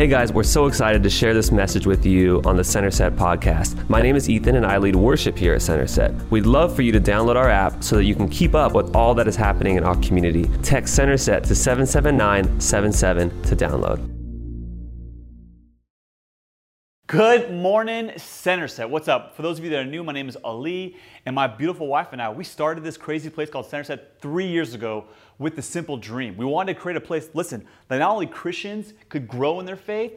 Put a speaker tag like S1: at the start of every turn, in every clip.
S1: Hey guys, we're so excited to share this message with you on the Center Set podcast. My name is Ethan and I lead worship here at Center Set. We'd love for you to download our app so that you can keep up with all that is happening in our community. Text Center Set to 77977 to download.
S2: Good morning, Center Set. What's up? For those of you that are new, my name is Ali, and my beautiful wife and I, we started this crazy place called Center Set three years ago with the simple dream. We wanted to create a place, listen, that not only Christians could grow in their faith,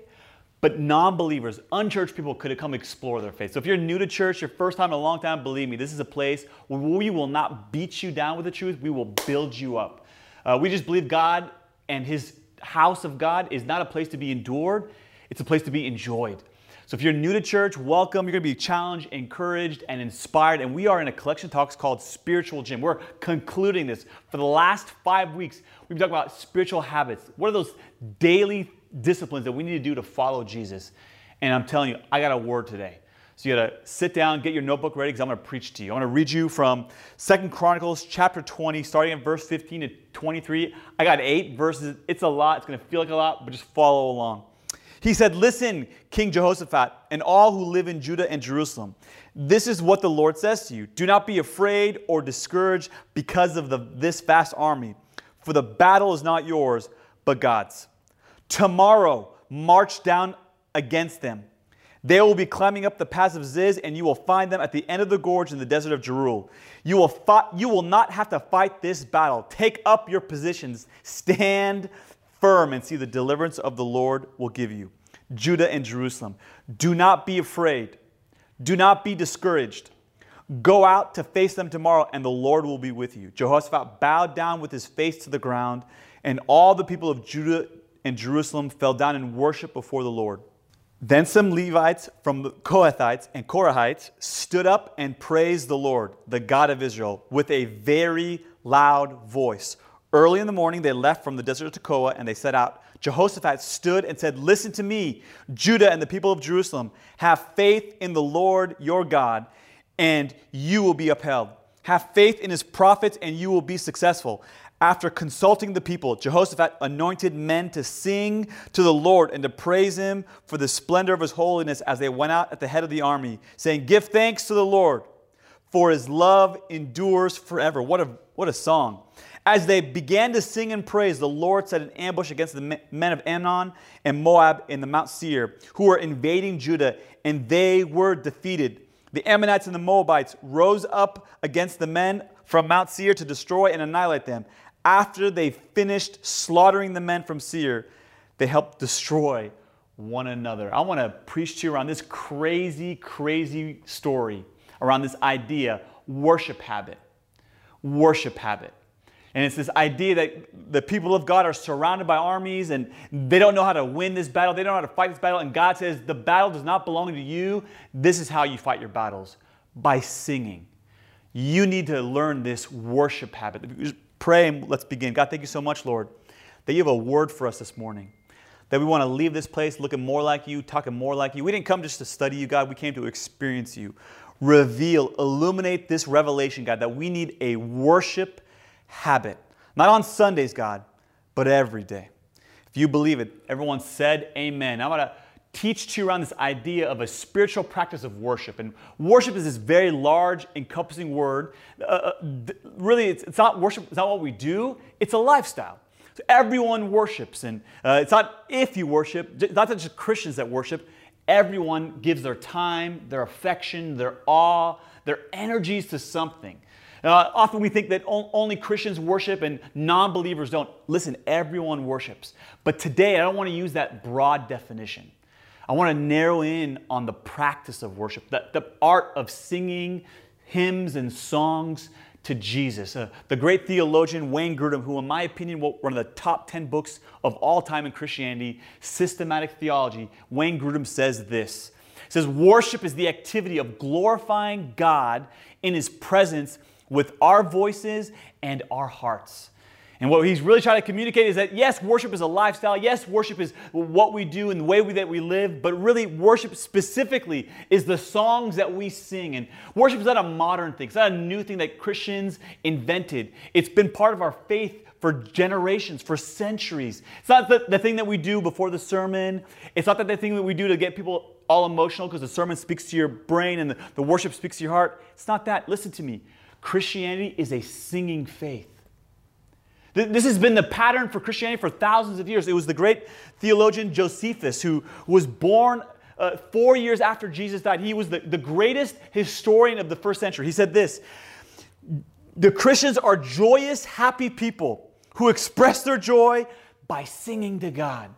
S2: but non believers, unchurched people could come explore their faith. So if you're new to church, your first time in a long time, believe me, this is a place where we will not beat you down with the truth, we will build you up. Uh, we just believe God and His house of God is not a place to be endured, it's a place to be enjoyed. So if you're new to church, welcome. You're going to be challenged, encouraged, and inspired. And we are in a collection talks called Spiritual Gym. We're concluding this. For the last five weeks, we've been talking about spiritual habits. What are those daily disciplines that we need to do to follow Jesus? And I'm telling you, I got a word today. So you gotta sit down, get your notebook ready, because I'm gonna preach to you. I'm gonna read you from Second Chronicles chapter 20, starting at verse 15 to 23. I got eight verses. It's a lot. It's gonna feel like a lot, but just follow along. He said, Listen, King Jehoshaphat, and all who live in Judah and Jerusalem. This is what the Lord says to you Do not be afraid or discouraged because of the, this vast army, for the battle is not yours, but God's. Tomorrow, march down against them. They will be climbing up the pass of Ziz, and you will find them at the end of the gorge in the desert of Jeruel. You will, you will not have to fight this battle. Take up your positions, stand firm and see the deliverance of the Lord will give you. Judah and Jerusalem. Do not be afraid. Do not be discouraged. Go out to face them tomorrow, and the Lord will be with you. Jehoshaphat bowed down with his face to the ground, and all the people of Judah and Jerusalem fell down in worship before the Lord. Then some Levites from the Kohathites and Korahites stood up and praised the Lord, the God of Israel, with a very loud voice. Early in the morning, they left from the desert of Tekoa and they set out. Jehoshaphat stood and said, Listen to me, Judah and the people of Jerusalem. Have faith in the Lord your God, and you will be upheld. Have faith in his prophets, and you will be successful. After consulting the people, Jehoshaphat anointed men to sing to the Lord and to praise him for the splendor of his holiness as they went out at the head of the army, saying, Give thanks to the Lord, for his love endures forever. What a, what a song. As they began to sing and praise, the Lord set an ambush against the men of Ammon and Moab in the Mount Seir, who were invading Judah, and they were defeated. The Ammonites and the Moabites rose up against the men from Mount Seir to destroy and annihilate them. After they finished slaughtering the men from Seir, they helped destroy one another. I want to preach to you around this crazy, crazy story around this idea worship habit. Worship habit. And it's this idea that the people of God are surrounded by armies and they don't know how to win this battle. They don't know how to fight this battle. And God says, the battle does not belong to you. This is how you fight your battles by singing. You need to learn this worship habit. Pray and let's begin. God, thank you so much, Lord, that you have a word for us this morning. That we want to leave this place looking more like you, talking more like you. We didn't come just to study you, God. We came to experience you. Reveal, illuminate this revelation, God, that we need a worship habit. Not on Sundays, God, but every day. If you believe it, everyone said amen. I'm going to teach to you around this idea of a spiritual practice of worship. And worship is this very large, encompassing word. Uh, uh really, it's, it's, not worship, it's not what we do, it's a lifestyle. So everyone worships, and uh, it's not if you worship, it's not just Christians that worship. Everyone gives their time, their affection, their awe, their energies to something. Uh, often we think that only Christians worship and non believers don't. Listen, everyone worships. But today, I don't want to use that broad definition. I want to narrow in on the practice of worship, the, the art of singing hymns and songs to Jesus. Uh, the great theologian Wayne Grudem, who, in my opinion, wrote one of the top 10 books of all time in Christianity, Systematic Theology, Wayne Grudem says this. He says, Worship is the activity of glorifying God in His presence with our voices and our hearts. And what he's really trying to communicate is that yes, worship is a lifestyle. Yes, worship is what we do and the way we, that we live. But really, worship specifically is the songs that we sing. And worship is not a modern thing. It's not a new thing that Christians invented. It's been part of our faith for generations, for centuries. It's not the, the thing that we do before the sermon. It's not that the thing that we do to get people all emotional because the sermon speaks to your brain and the, the worship speaks to your heart. It's not that. Listen to me. Christianity is a singing faith. This has been the pattern for Christianity for thousands of years. It was the great theologian Josephus who was born uh, four years after Jesus died. He was the, the greatest historian of the first century. He said this The Christians are joyous, happy people who express their joy by singing to God.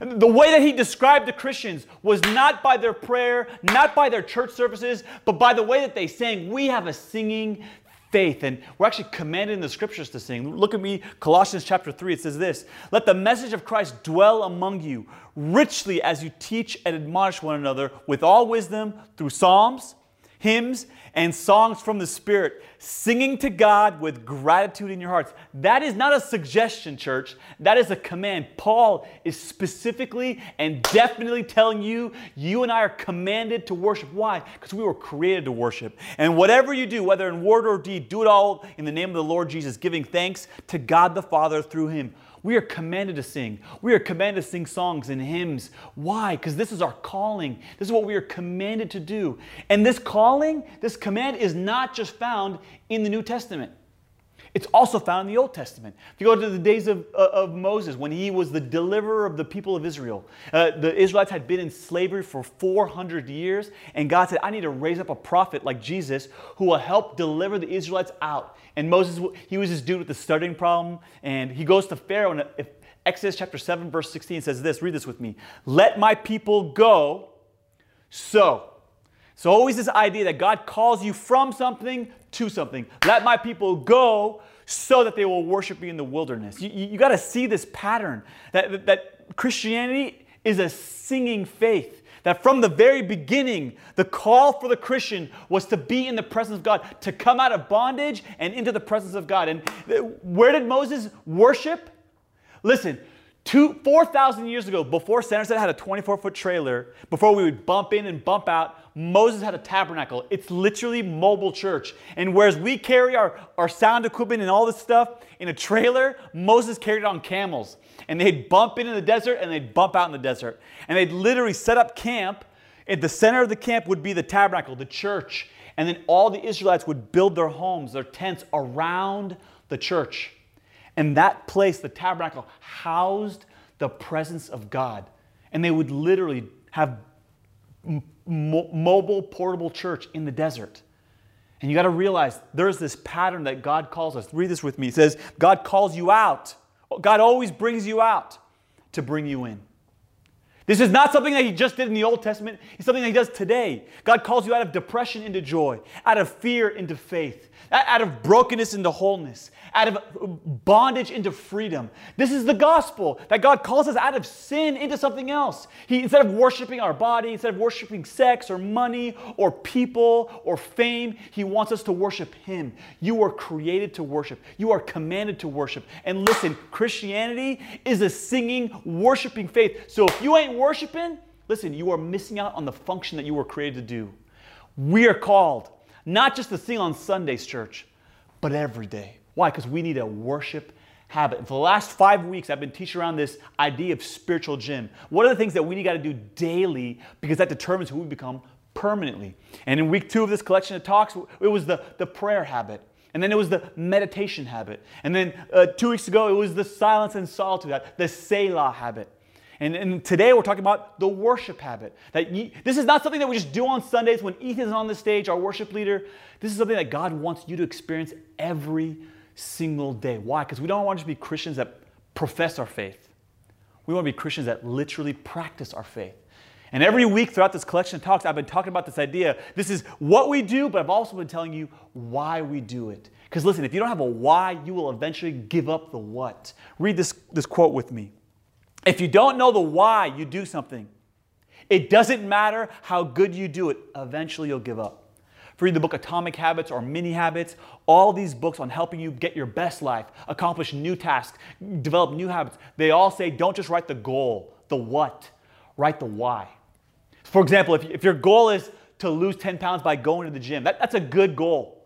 S2: The way that he described the Christians was not by their prayer, not by their church services, but by the way that they sang. We have a singing faith. And we're actually commanded in the scriptures to sing. Look at me, Colossians chapter 3. It says this Let the message of Christ dwell among you richly as you teach and admonish one another with all wisdom through psalms, hymns, and songs from the Spirit, singing to God with gratitude in your hearts. That is not a suggestion, church. That is a command. Paul is specifically and definitely telling you, you and I are commanded to worship. Why? Because we were created to worship. And whatever you do, whether in word or deed, do it all in the name of the Lord Jesus, giving thanks to God the Father through Him. We are commanded to sing. We are commanded to sing songs and hymns. Why? Because this is our calling. This is what we are commanded to do. And this calling, this command is not just found in the New Testament. It's also found in the Old Testament. If you go to the days of, uh, of Moses, when he was the deliverer of the people of Israel, uh, the Israelites had been in slavery for 400 years, and God said, I need to raise up a prophet like Jesus who will help deliver the Israelites out. And Moses, he was this dude with the stuttering problem, and he goes to Pharaoh, and if Exodus chapter 7, verse 16 says this read this with me. Let my people go so. So, always this idea that God calls you from something to something. Let my people go so that they will worship me in the wilderness. You, you, you got to see this pattern that, that, Christianity is a singing faith. That from the very beginning, the call for the Christian was to be in the presence of God, to come out of bondage and into the presence of God. And uh, where did Moses worship? Listen, Two, 4,000 years ago, before Center had a 24 foot trailer, before we would bump in and bump out, Moses had a tabernacle. It's literally mobile church. And whereas we carry our, our sound equipment and all this stuff in a trailer, Moses carried it on camels. And they'd bump in in the desert and they'd bump out in the desert. And they'd literally set up camp. At the center of the camp would be the tabernacle, the church. And then all the Israelites would build their homes, their tents around the church. And that place, the tabernacle, housed the presence of God. And they would literally have mobile, portable church in the desert. And you got to realize there's this pattern that God calls us. Read this with me. It says, God calls you out. God always brings you out to bring you in. This is not something that he just did in the Old Testament. It's something that he does today. God calls you out of depression into joy, out of fear into faith, out of brokenness into wholeness, out of bondage into freedom. This is the gospel that God calls us out of sin into something else. He, instead of worshiping our body, instead of worshiping sex or money or people or fame, He wants us to worship Him. You are created to worship, you are commanded to worship. And listen, Christianity is a singing, worshiping faith. So if you ain't worshiping, listen, you are missing out on the function that you were created to do. We are called not just to sing on Sundays, church, but every day. Why? Because we need a worship habit. For the last five weeks, I've been teaching around this idea of spiritual gym. What are the things that we got to do daily because that determines who we become permanently? And in week two of this collection of talks, it was the, the prayer habit. And then it was the meditation habit. And then uh, two weeks ago, it was the silence and solitude, the Selah habit. And, and today we're talking about the worship habit. That you, this is not something that we just do on Sundays when Ethan is on the stage, our worship leader. This is something that God wants you to experience every single day. Why? Because we don't want to be Christians that profess our faith. We want to be Christians that literally practice our faith. And every week throughout this collection of talks, I've been talking about this idea. This is what we do, but I've also been telling you why we do it. Because listen, if you don't have a why, you will eventually give up the what. Read this, this quote with me. If you don't know the why you do something, it doesn't matter how good you do it, eventually you'll give up. Read the book Atomic Habits or Mini Habits, all these books on helping you get your best life, accomplish new tasks, develop new habits. They all say don't just write the goal, the what, write the why. For example, if, if your goal is to lose 10 pounds by going to the gym, that, that's a good goal.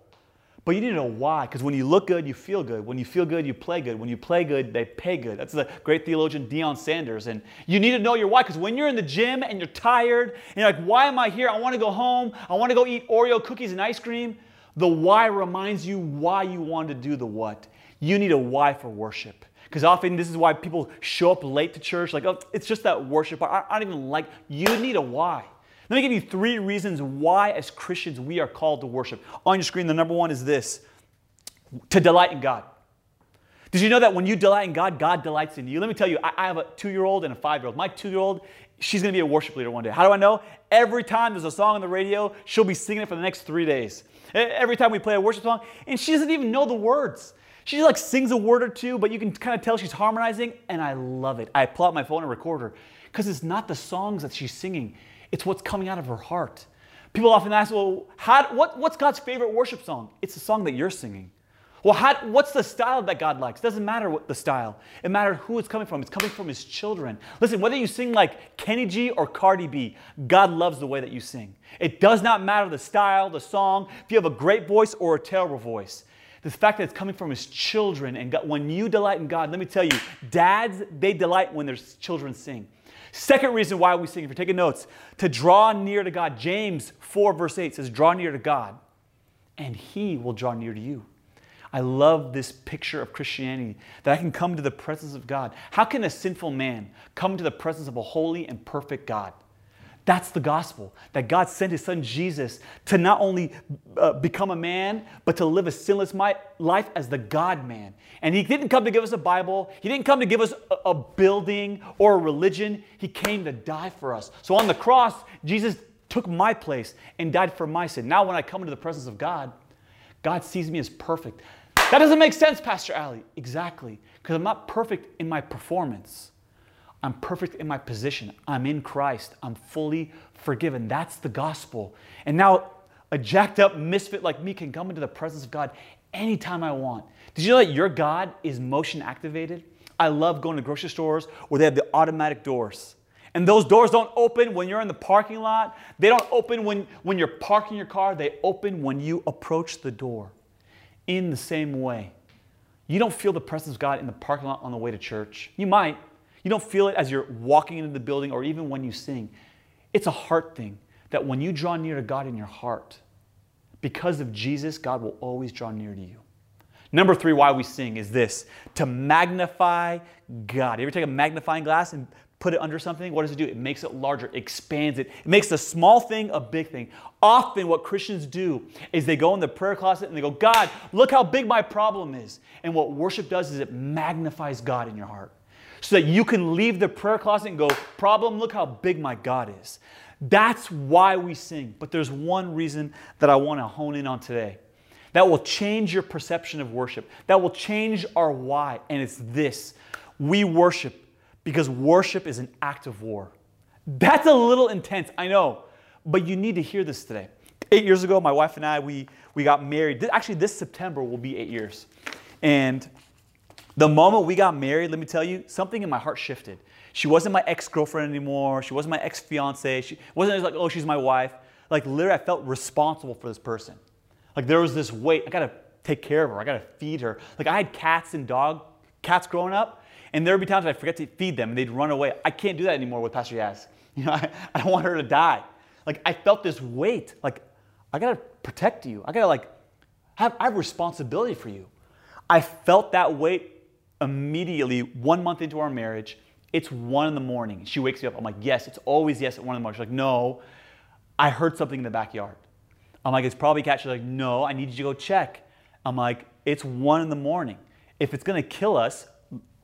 S2: But you need to know why, because when you look good, you feel good. When you feel good, you play good. When you play good, they pay good. That's the great theologian Deion Sanders. And you need to know your why, because when you're in the gym and you're tired, and you're like, why am I here? I want to go home. I want to go eat Oreo cookies and ice cream. The why reminds you why you want to do the what. You need a why for worship. Because often this is why people show up late to church, like, oh, it's just that worship. I don't even like, you need a why. Let me give you three reasons why, as Christians, we are called to worship. On your screen, the number one is this to delight in God. Did you know that when you delight in God, God delights in you? Let me tell you, I, have a two year old and a five year old. My two year old, she's gonna be a worship leader one day. How do I know? Every time there's a song on the radio, she'll be singing it for the next three days. Every time we play a worship song, and she doesn't even know the words. She like sings a word or two, but you can kind of tell she's harmonizing, and I love it. I pull out my phone and record her because it's not the songs that she's singing, it's what's coming out of her heart. People often ask, well, how, what, what's God's favorite worship song? It's the song that you're singing. Well, how, what's the style that God likes? Doesn't matter what the style. It matters who it's coming from. It's coming from His children. Listen, whether you sing like Kenny G or Cardi B, God loves the way that you sing. It does not matter the style, the song, if you have a great voice or a terrible voice. The fact that it's coming from His children, and God, when you delight in God, let me tell you, dads, they delight when their children sing. Second reason why we sing, if you're taking notes, to draw near to God. James 4, verse 8 says, Draw near to God, and He will draw near to you. I love this picture of Christianity that I can come to the presence of God. How can a sinful man come to the presence of a holy and perfect God? That's the gospel that God sent his son Jesus to not only uh, become a man, but to live a sinless life as the God man. And he didn't come to give us a Bible, he didn't come to give us a, a building or a religion. He came to die for us. So on the cross, Jesus took my place and died for my sin. Now, when I come into the presence of God, God sees me as perfect. That doesn't make sense, Pastor Ali. Exactly, because I'm not perfect in my performance. I'm perfect in my position. I'm in Christ. I'm fully forgiven. That's the gospel. And now a jacked up misfit like me can come into the presence of God anytime I want. Did you know that your God is motion activated? I love going to grocery stores where they have the automatic doors. And those doors don't open when you're in the parking lot. They don't open when, when you're parking your car. They open when you approach the door. In the same way, you don't feel the presence of God in the parking lot on the way to church. You might, you don't feel it as you're walking into the building or even when you sing. It's a heart thing that when you draw near to God in your heart, because of Jesus, God will always draw near to you. Number three, why we sing is this to magnify God. You ever take a magnifying glass and put it under something? What does it do? It makes it larger, expands it. It makes a small thing a big thing. Often, what Christians do is they go in the prayer closet and they go, God, look how big my problem is. And what worship does is it magnifies God in your heart so that you can leave the prayer closet and go, Problem, look how big my God is. That's why we sing. But there's one reason that I want to hone in on today that will change your perception of worship, that will change our why. And it's this we worship because worship is an act of war. That's a little intense, I know, but you need to hear this today. Eight years ago, my wife and I, we, we got married. Actually, this September will be eight years. And the moment we got married, let me tell you, something in my heart shifted. She wasn't my ex girlfriend anymore. She wasn't my ex fiance. She wasn't like, oh, she's my wife. Like, literally, I felt responsible for this person. Like, there was this weight. I gotta take care of her. I gotta feed her. Like, I had cats and dog cats growing up, and there would be times I'd forget to feed them and they'd run away. I can't do that anymore with Pastor Yaz. You know, I, I don't want her to die. Like, I felt this weight. Like, I gotta protect you. I gotta, like, have, I have responsibility for you. I felt that weight immediately, one month into our marriage, it's one in the morning. She wakes me up. I'm like, yes, it's always yes at one in the morning. She's like, no, I heard something in the backyard. I'm like, it's probably cat. She's like, no, I need you to go check. I'm like, it's one in the morning. If it's gonna kill us,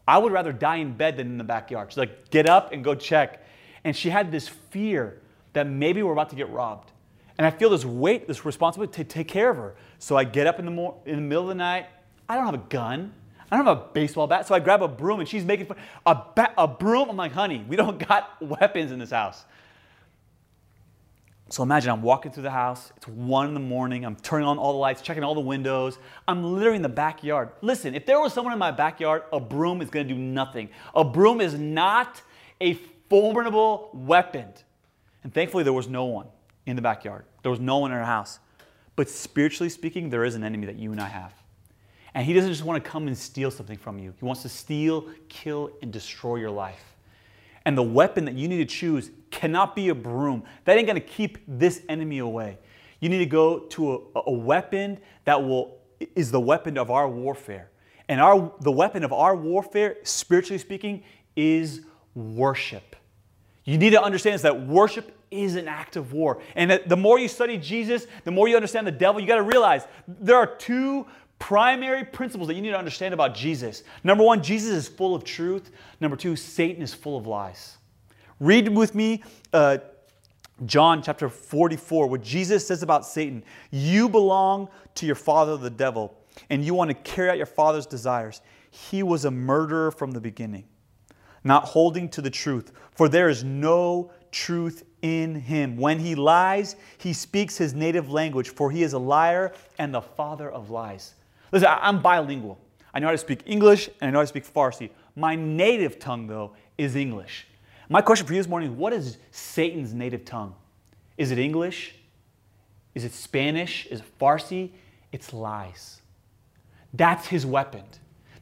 S2: I would rather die in bed than in the backyard. She's like, get up and go check. And she had this fear that maybe we're about to get robbed. And I feel this weight, this responsibility to take care of her. So I get up in the, mo- in the middle of the night. I don't have a gun. I don't have a baseball bat, so I grab a broom and she's making fun. A, a broom? I'm like, honey, we don't got weapons in this house. So imagine I'm walking through the house. It's one in the morning. I'm turning on all the lights, checking all the windows. I'm literally in the backyard. Listen, if there was someone in my backyard, a broom is going to do nothing. A broom is not a formidable weapon. And thankfully, there was no one in the backyard. There was no one in our house. But spiritually speaking, there is an enemy that you and I have. And he doesn't just want to come and steal something from you, he wants to steal, kill, and destroy your life. And the weapon that you need to choose cannot be a broom. That ain't going to keep this enemy away. You need to go to a, a weapon that will is the weapon of our warfare. And our the weapon of our warfare, spiritually speaking, is worship. You need to understand is that worship is an act of war. And that the more you study Jesus, the more you understand the devil, you got to realize there are two primary principles that you need to understand about Jesus. Number one, Jesus is full of truth. Number two, Satan is full of lies. Read with me uh, John chapter 44, what Jesus says about Satan. You belong to your father, the devil, and you want to carry out your father's desires. He was a murderer from the beginning, not holding to the truth, for there is no truth in him. When he lies, he speaks his native language, for he is a liar and the father of lies. Listen, I'm bilingual. I know how to speak English and I know how to speak Farsi. My native tongue, though, is English. My question for you this morning is what is Satan's native tongue? Is it English? Is it Spanish? Is it Farsi? It's lies. That's his weapon.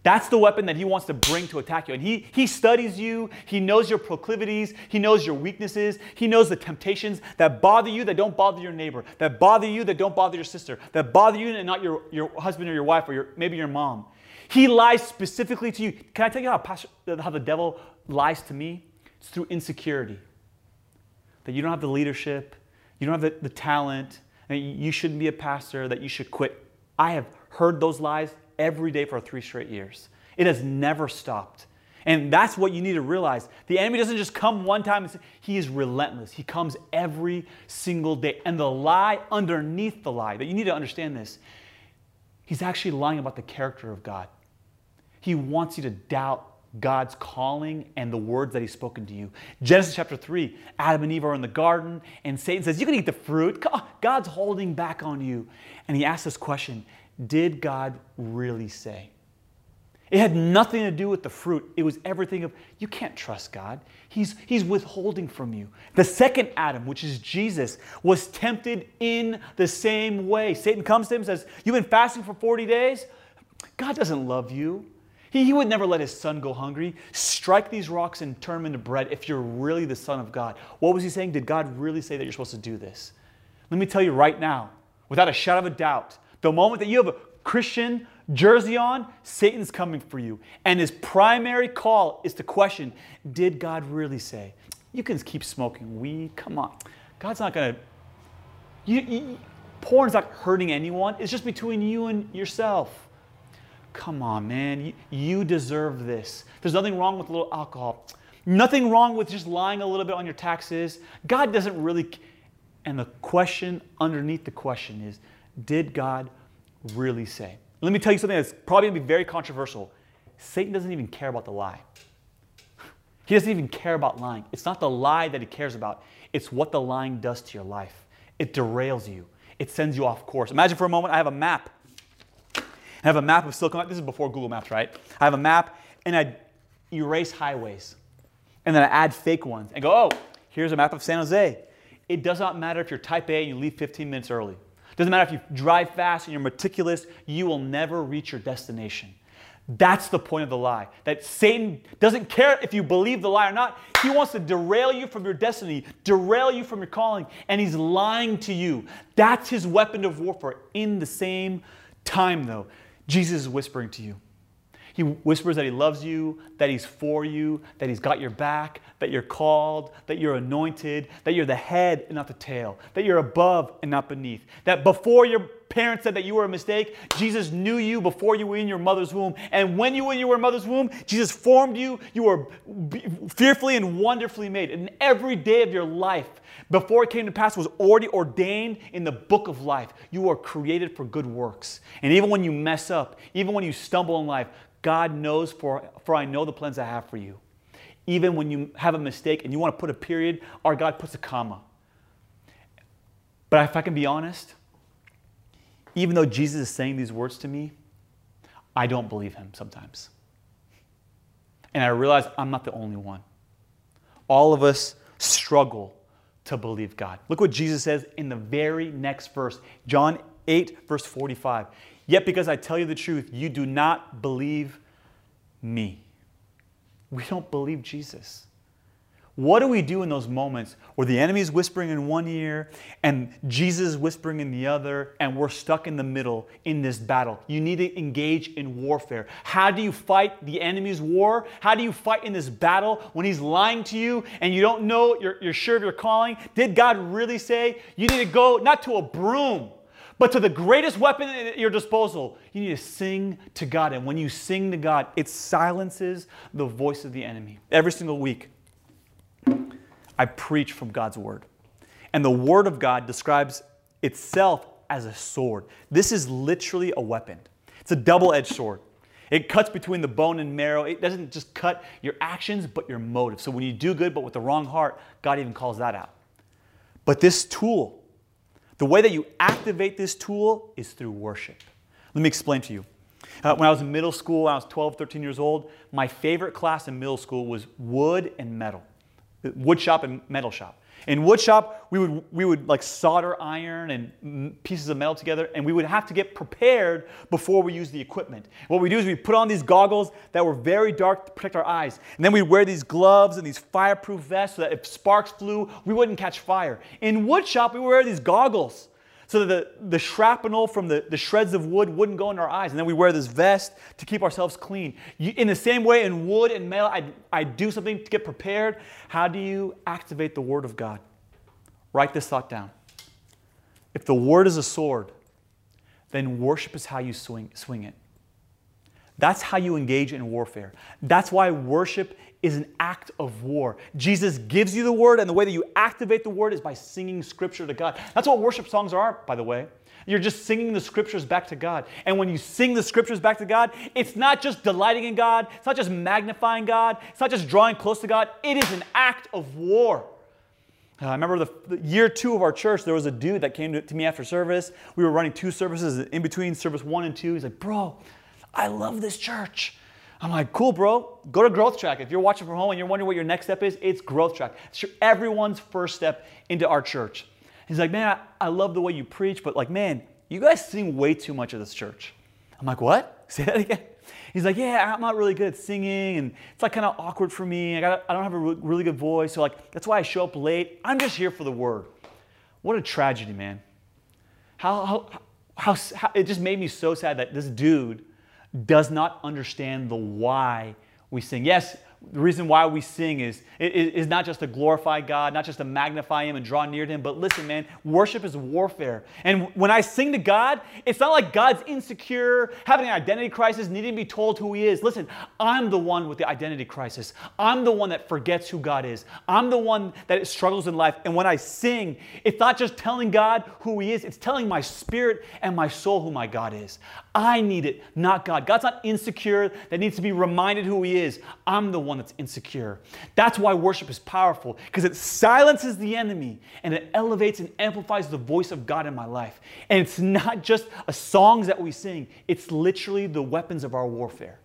S2: That's the weapon that he wants to bring to attack you. And he, he studies you, he knows your proclivities, he knows your weaknesses, he knows the temptations that bother you that don't bother your neighbor, that bother you that don't bother your sister, that bother you and not your, your husband or your wife or your, maybe your mom. He lies specifically to you. Can I tell you how, pastor, how the devil lies to me? It's through insecurity. That you don't have the leadership, you don't have the, the talent, that you shouldn't be a pastor, that you should quit. I have heard those lies every day for three straight years. It has never stopped. And that's what you need to realize. The enemy doesn't just come one time say, he is relentless. He comes every single day. And the lie underneath the lie, that you need to understand this, he's actually lying about the character of God. He wants you to doubt God's calling and the words that He's spoken to you. Genesis chapter 3, Adam and Eve are in the garden, and Satan says, You can eat the fruit. God's holding back on you. And he asks this question Did God really say? It had nothing to do with the fruit. It was everything of, you can't trust God. He's, he's withholding from you. The second Adam, which is Jesus, was tempted in the same way. Satan comes to him and says, You've been fasting for 40 days? God doesn't love you. He, he would never let his son go hungry. Strike these rocks and turn them into bread if you're really the Son of God. What was he saying? Did God really say that you're supposed to do this? Let me tell you right now, without a shadow of a doubt, the moment that you have a Christian jersey on, Satan's coming for you. And his primary call is to question Did God really say? You can keep smoking weed. Come on. God's not going to. You, you, porn's not hurting anyone. It's just between you and yourself. Come on, man. You, you deserve this. There's nothing wrong with a little alcohol. Nothing wrong with just lying a little bit on your taxes. God doesn't really. And the question underneath the question is Did God really say? Let me tell you something that's probably going to be very controversial. Satan doesn't even care about the lie. He doesn't even care about lying. It's not the lie that he cares about, it's what the lying does to your life. It derails you, it sends you off course. Imagine for a moment I have a map I have a map of Silicon Valley. This is before Google Maps, right? I have a map and I erase highways. And then I add fake ones and go, oh, here's a map of San Jose. It does not matter if you're type A and you leave 15 minutes early. Doesn't matter if you drive fast and you're meticulous, you will never reach your destination. That's the point of the lie. That Satan doesn't care if you believe the lie or not. He wants to derail you from your destiny, derail you from your calling, and he's lying to you. That's his weapon of warfare. In the same time, though, Jesus is whispering to you. He whispers that He loves you, that He's for you, that He's got your back, that you're called, that you're anointed, that you're the head and not the tail, that you're above and not beneath. That before your parents said that you were a mistake, Jesus knew you before you were in your mother's womb. And when you were in your mother's womb, Jesus formed you. You were fearfully and wonderfully made. And every day of your life, before it came to pass, was already ordained in the book of life. You are created for good works. And even when you mess up, even when you stumble in life, God knows, for, for I know the plans I have for you. Even when you have a mistake and you want to put a period, our God puts a comma. But if I can be honest, even though Jesus is saying these words to me, I don't believe him sometimes. And I realize I'm not the only one. All of us struggle to believe God. Look what Jesus says in the very next verse, John 8, verse 45. Yet because I tell you the truth, you do not believe me. We don't believe Jesus. What do we do in those moments where the enemy is whispering in one ear and Jesus is whispering in the other, and we're stuck in the middle in this battle? You need to engage in warfare. How do you fight the enemy's war? How do you fight in this battle when he's lying to you and you don't know, you're, you're sure of your calling? Did God really say you need to go not to a broom? But to the greatest weapon at your disposal, you need to sing to God. And when you sing to God, it silences the voice of the enemy. Every single week, I preach from God's Word. And the Word of God describes itself as a sword. This is literally a weapon, it's a double edged sword. It cuts between the bone and marrow. It doesn't just cut your actions, but your motive. So when you do good, but with the wrong heart, God even calls that out. But this tool, the way that you activate this tool is through worship. Let me explain to you. Uh, when I was in middle school, I was 12, 13 years old, my favorite class in middle school was wood and metal wood shop and metal shop. In wood shop, we would, we would like solder iron and pieces of metal together, and we would have to get prepared before we use the equipment. What we do is we put on these goggles that were very dark to protect our eyes, and then we'd wear these gloves and these fireproof vests so that if sparks flew, we wouldn't catch fire. In wood shop, we would wear these goggles so that the, the shrapnel from the, the shreds of wood wouldn't go in our eyes. And then we wear this vest to keep ourselves clean. You, in the same way, in wood and metal, I, I do something to get prepared. How do you activate the Word of God? Write this thought down. If the Word is a sword, then worship is how you swing, swing it. That's how you engage in warfare. That's why worship is an act of war. Jesus gives you the word, and the way that you activate the word is by singing scripture to God. That's what worship songs are, by the way. You're just singing the scriptures back to God. And when you sing the scriptures back to God, it's not just delighting in God, it's not just magnifying God, it's not just drawing close to God, it is an act of war. Uh, I remember the, the, year two of our church, there was a dude that came to, to me after service. We were running two services in between service one and two. He's like, Bro, I love this church. I'm like, cool, bro. Go to Growth Track. If you're watching from home and you're wondering what your next step is, it's Growth Track. It's everyone's first step into our church. He's like, man, I, I love the way you preach, but like, man, you guys sing way too much of this church. I'm like, what? Say that again. He's like, yeah, I'm not really good at singing, and it's like kind of awkward for me. I, got I don't have a really good voice, so like that's why I show up late. I'm just here for the word. What a tragedy, man. How, how, how, how it just made me so sad that this dude does not understand the why we sing. Yes, the reason why we sing is, is, not just to glorify God, not just to magnify Him and draw near to Him, but listen, man, worship is warfare. And when I sing to God, it's not like God's insecure, having an identity crisis, needing to be told who He is. Listen, I'm the one with the identity crisis. I'm the one that forgets who God is. I'm the one that struggles in life. And when I sing, it's not just telling God who He is, it's telling my spirit and my soul who my God is. I need it, not God. God's not insecure that needs to be reminded who He is. I'm the one that's insecure. That's why worship is powerful, because it silences the enemy and it elevates and amplifies the voice of God in my life. And it's not just a songs that we sing, it's literally the weapons of our warfare.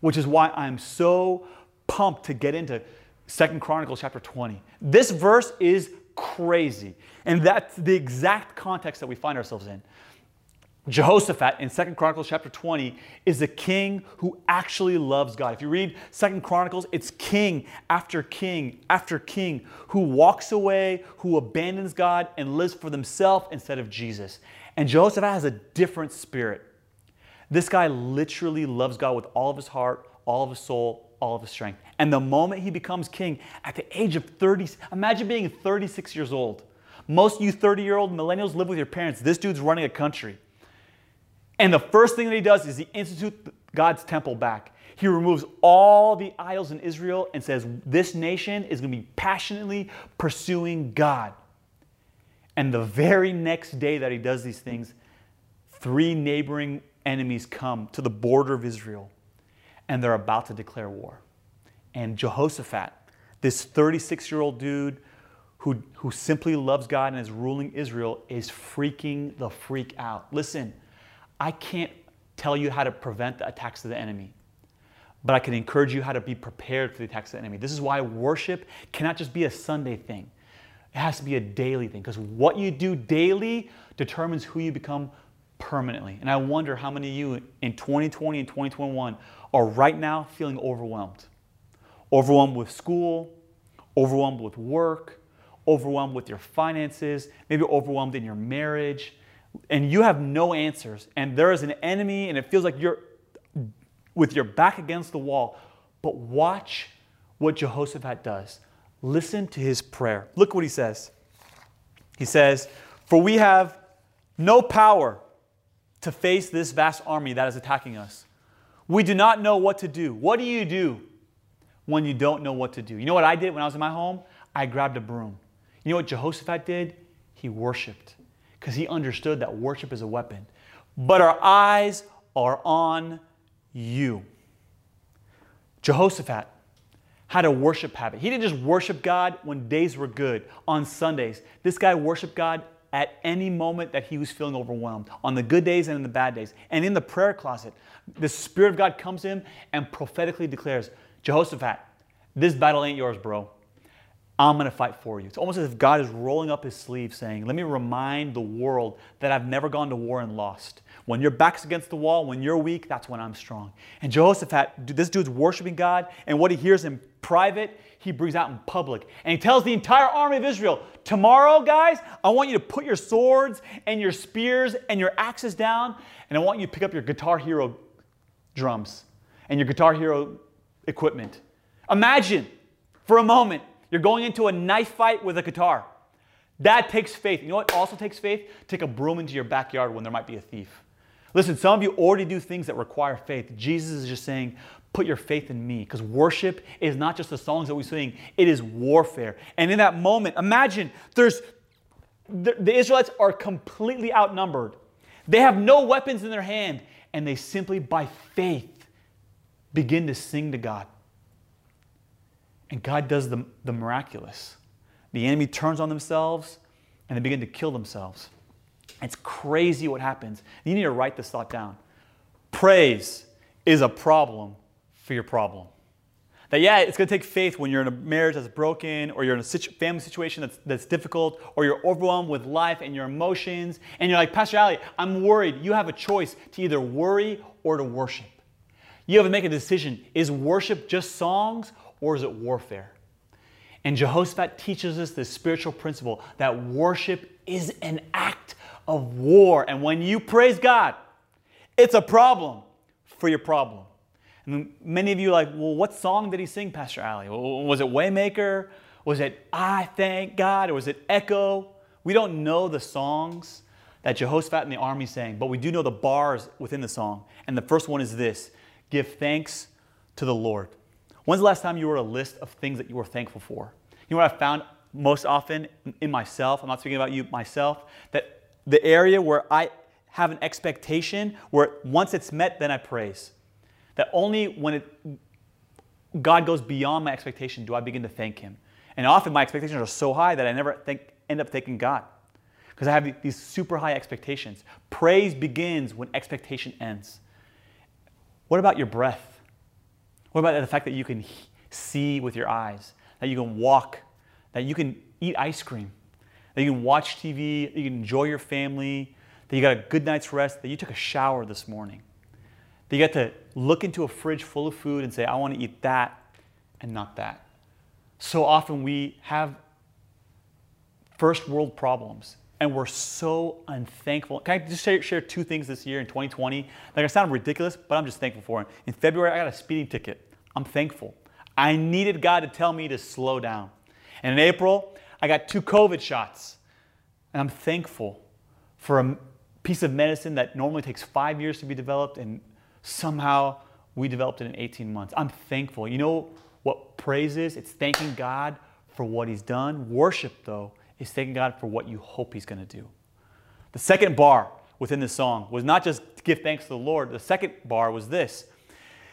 S2: Which is why I'm so pumped to get into Second Chronicles chapter 20. This verse is crazy. And that's the exact context that we find ourselves in. Jehoshaphat in Second Chronicles chapter 20 is a king who actually loves God. If you read Second Chronicles, it's king after king after king who walks away, who abandons God and lives for themselves instead of Jesus. And Jehoshaphat has a different spirit. This guy literally loves God with all of his heart, all of his soul, all of his strength. And the moment he becomes king at the age of 30, imagine being 36 years old. Most you 30 year old millennials live with your parents. This dude's running a country. And the first thing that he does is he institutes God's temple back. He removes all the idols in Israel and says, This nation is going to be passionately pursuing God. And the very next day that he does these things, three neighboring enemies come to the border of Israel and they're about to declare war. And Jehoshaphat, this 36 year old dude who, who simply loves God and is ruling Israel, is freaking the freak out. Listen, I can't tell you how to prevent the attacks of the enemy, but I can encourage you how to be prepared for the attacks of the enemy. This is why worship cannot just be a Sunday thing. It has to be a daily thing because what you do daily determines who you become permanently. And I wonder how many of you in 2020 and 2021 are right now feeling overwhelmed. Overwhelmed with school, overwhelmed with work, overwhelmed with your finances, maybe overwhelmed in your marriage, and you have no answers. And there is an enemy, and it feels like you're with your back against the wall. But watch what Jehoshaphat does. Listen to his prayer. Look what he says. He says, For we have no power to face this vast army that is attacking us. We do not know what to do. What do you do when you don't know what to do? You know what I did when I was in my home? I grabbed a broom. You know what Jehoshaphat did? He worshiped because he understood that worship is a weapon. But our eyes are on you. Jehoshaphat had a worship habit. He didn't just worship God when days were good, on Sundays. This guy worshiped God at any moment that he was feeling overwhelmed, on the good days and in the bad days. And in the prayer closet, the Spirit of God comes to him and prophetically declares, Jehoshaphat, this battle ain't yours, bro. I'm going to fight for you. It's almost as if God is rolling up his sleeve saying, Let me remind the world that I've never gone to war and lost. When your back's against the wall, when you're weak, that's when I'm strong. And Jehoshaphat, this dude's worshiping God, and what he hears in private, he brings out in public. And he tells the entire army of Israel, Tomorrow, guys, I want you to put your swords and your spears and your axes down, and I want you to pick up your Guitar Hero drums and your Guitar Hero equipment. Imagine for a moment you're going into a knife fight with a guitar. That takes faith. You know what also takes faith? Take a broom into your backyard when there might be a thief. Listen, some of you already do things that require faith. Jesus is just saying, put your faith in me. Because worship is not just the songs that we sing, it is warfare. And in that moment, imagine there's the, the Israelites are completely outnumbered. They have no weapons in their hand, and they simply, by faith, begin to sing to God. And God does the, the miraculous. The enemy turns on themselves and they begin to kill themselves. It's crazy what happens. You need to write this thought down. Praise is a problem for your problem. That, yeah, it's going to take faith when you're in a marriage that's broken, or you're in a situ- family situation that's, that's difficult, or you're overwhelmed with life and your emotions, and you're like, Pastor Ali, I'm worried. You have a choice to either worry or to worship. You have to make a decision. Is worship just songs, or is it warfare? And Jehoshaphat teaches us this spiritual principle that worship is an act of war. And when you praise God, it's a problem for your problem. And many of you are like, well, what song did he sing, Pastor Ali? Was it Waymaker? Was it I Thank God? Or was it Echo? We don't know the songs that Jehoshaphat and the army sang, but we do know the bars within the song. And the first one is this Give thanks to the Lord. When's the last time you wrote a list of things that you were thankful for? You know what I found most often in myself? I'm not speaking about you, myself, that the area where I have an expectation, where once it's met, then I praise. That only when it, God goes beyond my expectation do I begin to thank Him. And often my expectations are so high that I never think, end up thanking God because I have these super high expectations. Praise begins when expectation ends. What about your breath? What about the fact that you can see with your eyes, that you can walk, that you can eat ice cream, that you can watch TV, that you can enjoy your family, that you got a good night's rest, that you took a shower this morning, that you got to look into a fridge full of food and say, I want to eat that and not that. So often we have first world problems and we're so unthankful. Can I just share, share two things this year in 2020? Like I sound ridiculous, but I'm just thankful for it. In February, I got a speeding ticket. I'm thankful. I needed God to tell me to slow down. And in April, I got two COVID shots. And I'm thankful for a piece of medicine that normally takes five years to be developed, and somehow we developed it in 18 months. I'm thankful. You know what praise is? It's thanking God for what He's done. Worship, though, is thanking God for what you hope He's going to do. The second bar within the song was not just to give thanks to the Lord, the second bar was this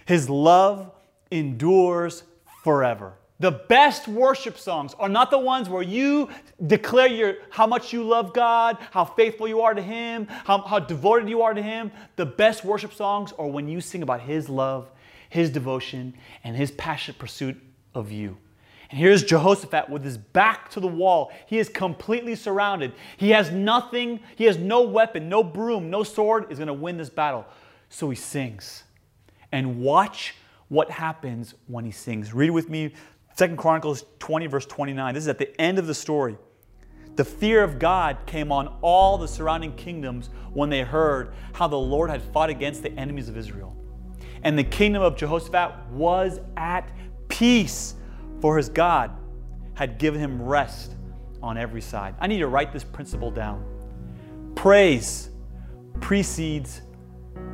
S2: His love endures forever. The best worship songs are not the ones where you declare your, how much you love God, how faithful you are to Him, how, how devoted you are to Him. The best worship songs are when you sing about His love, His devotion, and His passionate pursuit of you. And here's Jehoshaphat with his back to the wall. He is completely surrounded. He has nothing, he has no weapon, no broom, no sword is going to win this battle. So he sings. And watch what happens when he sings. Read with me Second Chronicles 20, verse 29. This is at the end of the story. The fear of God came on all the surrounding kingdoms when they heard how the Lord had fought against the enemies of Israel. And the kingdom of Jehoshaphat was at peace for his God had given him rest on every side. I need to write this principle down. Praise precedes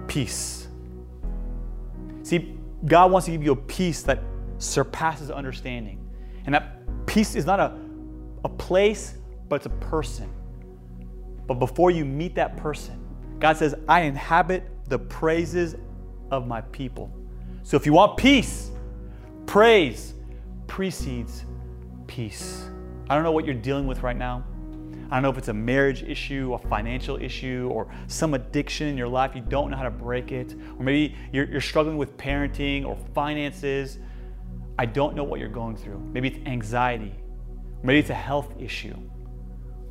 S2: peace. See, God wants to give you a peace that surpasses understanding. And that peace is not a, a place, but it's a person. But before you meet that person, God says, I inhabit the praises of my people. So if you want peace, praise precedes peace. I don't know what you're dealing with right now. I don't know if it's a marriage issue, a financial issue, or some addiction in your life. You don't know how to break it. Or maybe you're, you're struggling with parenting or finances. I don't know what you're going through. Maybe it's anxiety. Maybe it's a health issue.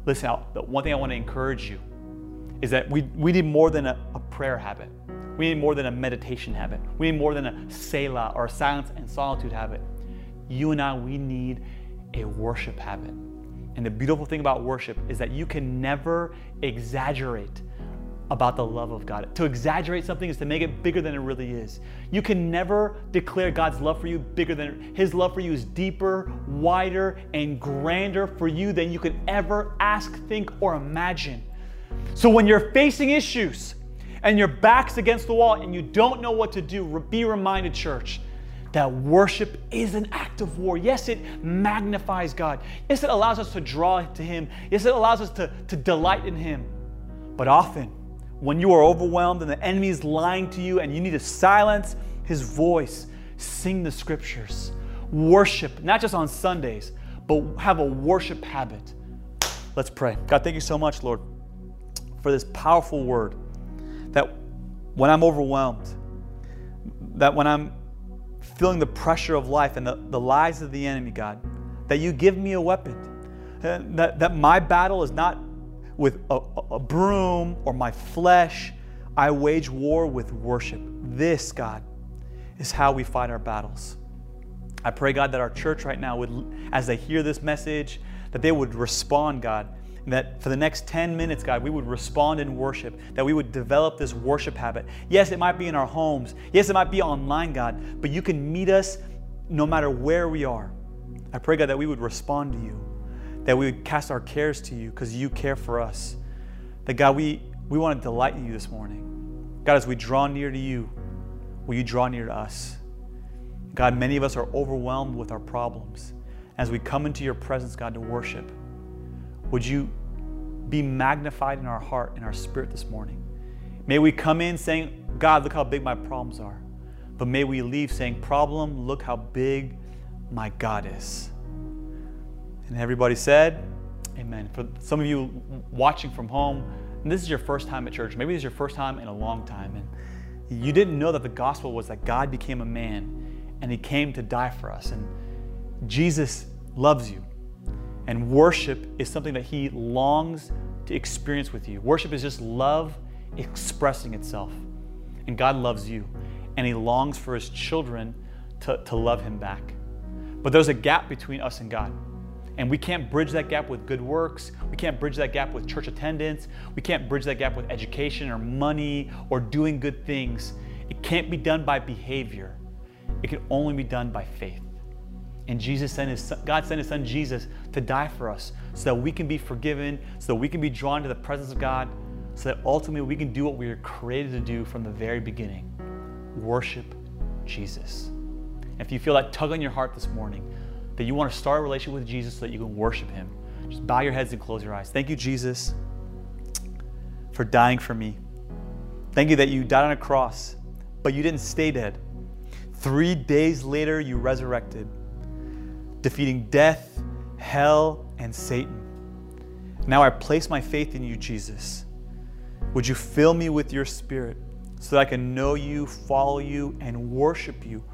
S2: Listen, out. the one thing I want to encourage you is that we, we need more than a, a prayer habit. We need more than a meditation habit. We need more than a Selah or a silence and solitude habit you and I, we need a worship habit. And the beautiful thing about worship is that you can never exaggerate about the love of God. To exaggerate something is to make it bigger than it really is. You can never declare God's love for you bigger than His love for you is deeper, wider, and grander for you than you could ever ask, think, or imagine. So when you're facing issues and your back's against the wall and you don't know what to do, be reminded, church, that worship is an act of war. Yes, it magnifies God. Yes, it allows us to draw to Him. Yes, it allows us to, to delight in Him. But often, when you are overwhelmed and the enemy is lying to you and you need to silence his voice, sing the scriptures. Worship, not just on Sundays, but have a worship habit. Let's pray. God, thank you so much, Lord, for this powerful word that when I'm overwhelmed, that when I'm feeling the pressure of life and the, the lies of the enemy, God, that you give me a weapon. Uh, that, that my battle is not with a, a broom or my flesh. I wage war with worship. This, God, is how we fight our battles. I pray, God, that our church right now would, as they hear this message, that they would respond, God, that for the next 10 minutes, God, we would respond in worship, that we would develop this worship habit. Yes, it might be in our homes. Yes, it might be online, God, but you can meet us no matter where we are. I pray, God, that we would respond to you, that we would cast our cares to you because you care for us. That, God, we, we want to delight in you this morning. God, as we draw near to you, will you draw near to us? God, many of us are overwhelmed with our problems. As we come into your presence, God, to worship, would you be magnified in our heart and our spirit this morning? May we come in saying, God, look how big my problems are. But may we leave saying, Problem, look how big my God is. And everybody said, Amen. For some of you watching from home, this is your first time at church, maybe this is your first time in a long time, and you didn't know that the gospel was that God became a man and he came to die for us. And Jesus loves you. And worship is something that He longs to experience with you. Worship is just love expressing itself. And God loves you. And He longs for His children to, to love Him back. But there's a gap between us and God. And we can't bridge that gap with good works. We can't bridge that gap with church attendance. We can't bridge that gap with education or money or doing good things. It can't be done by behavior. It can only be done by faith. And Jesus sent his son, God sent his son Jesus to die for us so that we can be forgiven, so that we can be drawn to the presence of God, so that ultimately we can do what we were created to do from the very beginning worship Jesus. If you feel that tug on your heart this morning, that you want to start a relationship with Jesus so that you can worship him, just bow your heads and close your eyes. Thank you, Jesus, for dying for me. Thank you that you died on a cross, but you didn't stay dead. Three days later, you resurrected defeating death, hell, and Satan. Now I place my faith in you, Jesus. Would you fill me with your spirit so that I can know you, follow you, and worship you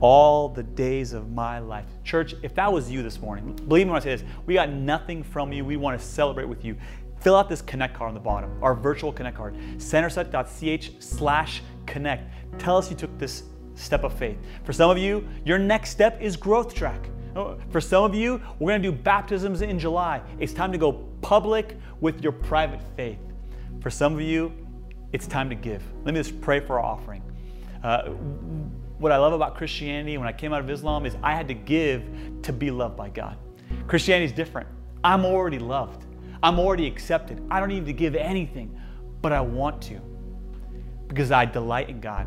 S2: all the days of my life. Church, if that was you this morning, believe me when I say this, we got nothing from you. We want to celebrate with you. Fill out this connect card on the bottom, our virtual connect card, centerset.ch slash connect. Tell us you took this step of faith. For some of you, your next step is growth track. Oh, for some of you, we're going to do baptisms in July. It's time to go public with your private faith. For some of you, it's time to give. Let me just pray for our offering. Uh, what I love about Christianity when I came out of Islam is I had to give to be loved by God. Christianity is different. I'm already loved. I'm already accepted. I don't need to give anything, but I want to because I delight in God.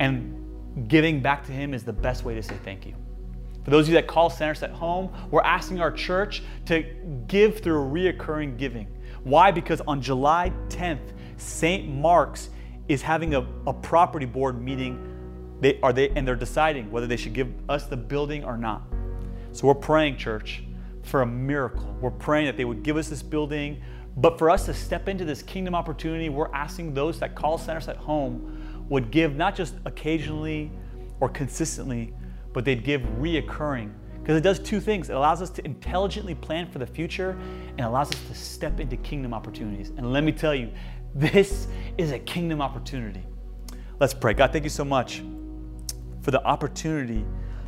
S2: And giving back to Him is the best way to say thank you. For those of you that call Centerset home, we're asking our church to give through reoccurring giving. Why? Because on July 10th, St. Mark's is having a, a property board meeting. They are they and they're deciding whether they should give us the building or not. So we're praying, church, for a miracle. We're praying that they would give us this building. But for us to step into this kingdom opportunity, we're asking those that call Centerset home would give not just occasionally or consistently, but they'd give reoccurring. Because it does two things. It allows us to intelligently plan for the future and allows us to step into kingdom opportunities. And let me tell you, this is a kingdom opportunity. Let's pray. God, thank you so much for the opportunity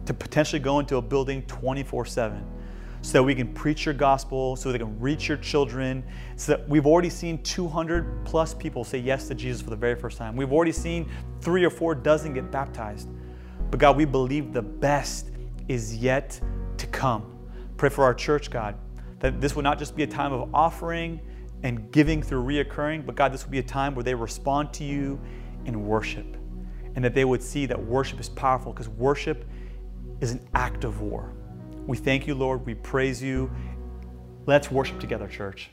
S2: to potentially go into a building 24 7 so that we can preach your gospel, so they can reach your children. So that we've already seen 200 plus people say yes to Jesus for the very first time. We've already seen three or four dozen get baptized. But God, we believe the best is yet to come. Pray for our church, God, that this would not just be a time of offering and giving through reoccurring, but God, this would be a time where they respond to you in worship and that they would see that worship is powerful because worship is an act of war. We thank you, Lord. We praise you. Let's worship together, church.